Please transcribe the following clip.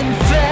and fell.